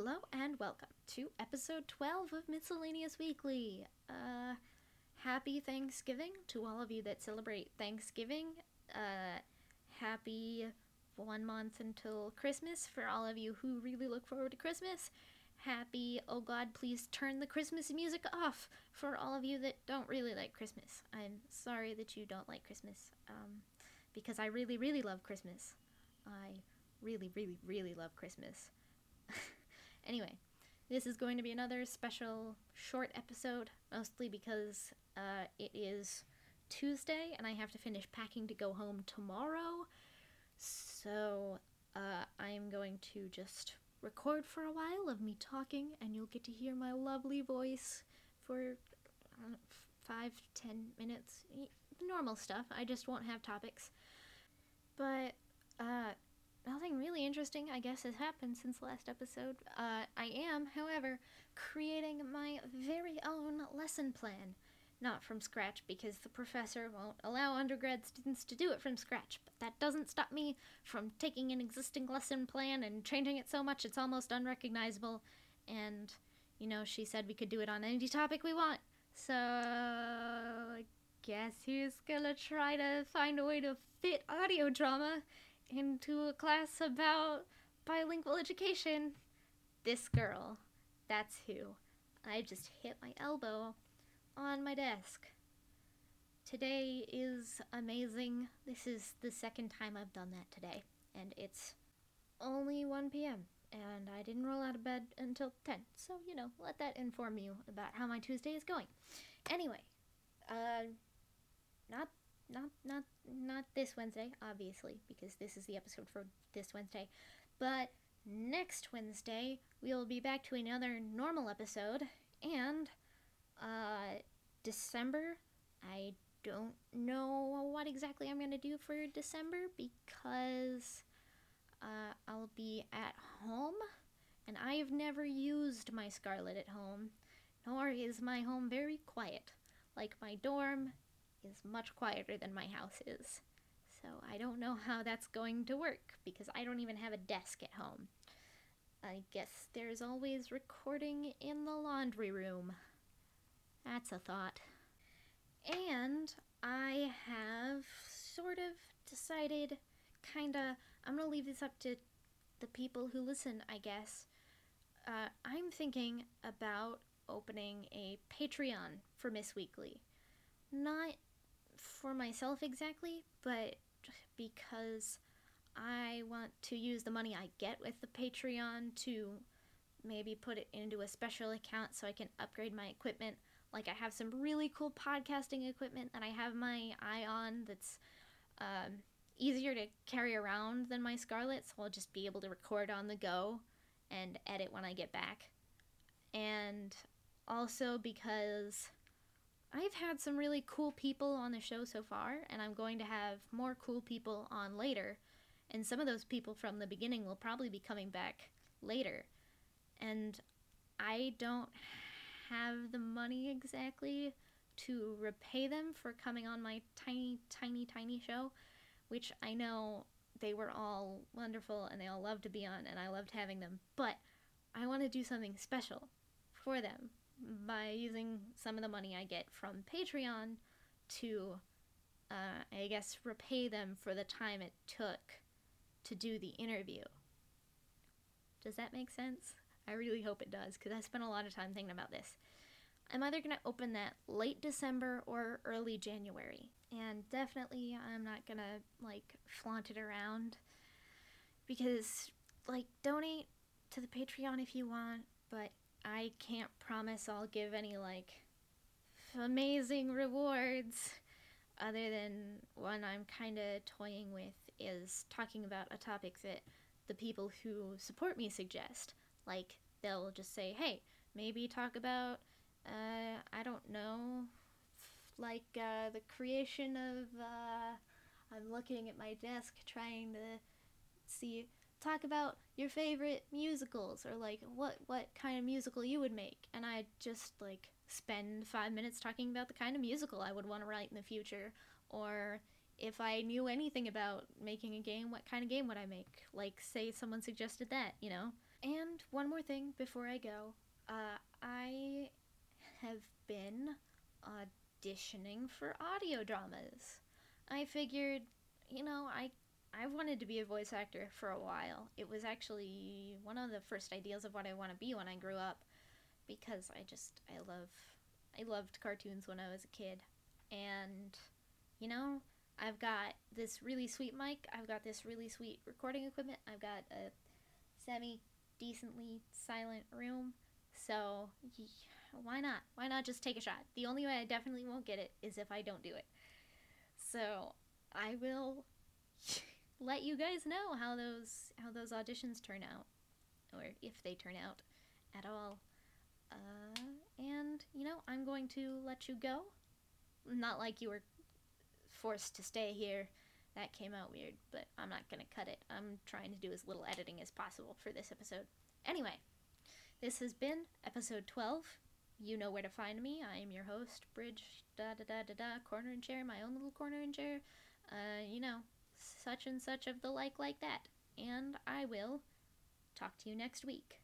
Hello and welcome to episode 12 of Miscellaneous Weekly. Uh, happy Thanksgiving to all of you that celebrate Thanksgiving. Uh, happy one month until Christmas for all of you who really look forward to Christmas. Happy, oh God, please turn the Christmas music off for all of you that don't really like Christmas. I'm sorry that you don't like Christmas, um, because I really, really love Christmas. I really, really, really love Christmas. anyway, this is going to be another special short episode, mostly because uh, it is Tuesday and I have to finish packing to go home tomorrow. So uh, I'm going to just record for a while of me talking, and you'll get to hear my lovely voice for five, ten minutes. Normal stuff. I just won't have topics. But uh, nothing really interesting, I guess, has happened since last episode. Uh, I am, however, creating my very own lesson plan. Not from scratch because the professor won't allow undergrad students to do it from scratch, but that doesn't stop me from taking an existing lesson plan and changing it so much it's almost unrecognizable. And, you know, she said we could do it on any topic we want. So, I guess who's gonna try to find a way to fit audio drama into a class about bilingual education. This girl. That's who. I just hit my elbow on my desk. Today is amazing. This is the second time I've done that today, and it's only 1 p.m. And I didn't roll out of bed until 10, so you know, let that inform you about how my Tuesday is going. Anyway, uh, not not not not this Wednesday, obviously, because this is the episode for this Wednesday. But next Wednesday, we'll be back to another normal episode. And uh, December, I don't know what exactly I'm going to do for December because uh, I'll be at home. And I've never used my Scarlett at home, nor is my home very quiet. Like my dorm is much quieter than my house is. So I don't know how that's going to work because I don't even have a desk at home. I guess there's always recording in the laundry room. That's a thought. And I have sort of decided, kinda, I'm gonna leave this up to the people who listen, I guess. Uh, I'm thinking about opening a Patreon for Miss Weekly. Not for myself exactly, but because I want to use the money I get with the Patreon to maybe put it into a special account so I can upgrade my equipment. Like I have some really cool podcasting equipment that I have my eye on that's um, easier to carry around than my Scarlett, so I'll just be able to record on the go and edit when I get back. And also because I've had some really cool people on the show so far, and I'm going to have more cool people on later. And some of those people from the beginning will probably be coming back later. And I don't have the money exactly to repay them for coming on my tiny, tiny, tiny show, which I know they were all wonderful and they all loved to be on, and I loved having them. But I want to do something special for them by using some of the money I get from Patreon to, uh, I guess, repay them for the time it took to do the interview. Does that make sense? I really hope it does because I spent a lot of time thinking about this. I'm either going to open that late December or early January. And definitely, I'm not going to, like, flaunt it around because, like, donate to the Patreon if you want, but I can't promise I'll give any like amazing rewards other than one I'm kind of toying with is talking about a topic that the people who support me suggest. Like they'll just say, "Hey, maybe talk about uh, I don't know, like uh, the creation of." Uh, I'm looking at my desk trying to see talk about your favorite musicals or like what what kind of musical you would make and i just like spend five minutes talking about the kind of musical i would want to write in the future or if i knew anything about making a game what kind of game would i make like say someone suggested that you know And one more thing before I go. Uh, I have been auditioning for audio dramas. I figured, you know, I I wanted to be a voice actor for a while. It was actually one of the first ideas of what I want to be when I grew up because I just I love I loved cartoons when I was a kid. And you know, I've got this really sweet mic, I've got this really sweet recording equipment, I've got a semi decently silent room. So, why not? Why not just take a shot? The only way I definitely won't get it is if I don't do it. So, I will let you guys know how those how those auditions turn out or if they turn out at all. Uh, and you know, I'm going to let you go. Not like you were forced to stay here. That came out weird, but I'm not going to cut it. I'm trying to do as little editing as possible for this episode. Anyway, this has been episode 12. You know where to find me. I am your host, Bridge, da da da da da, corner and chair, my own little corner and chair. Uh, you know, such and such of the like like that. And I will talk to you next week.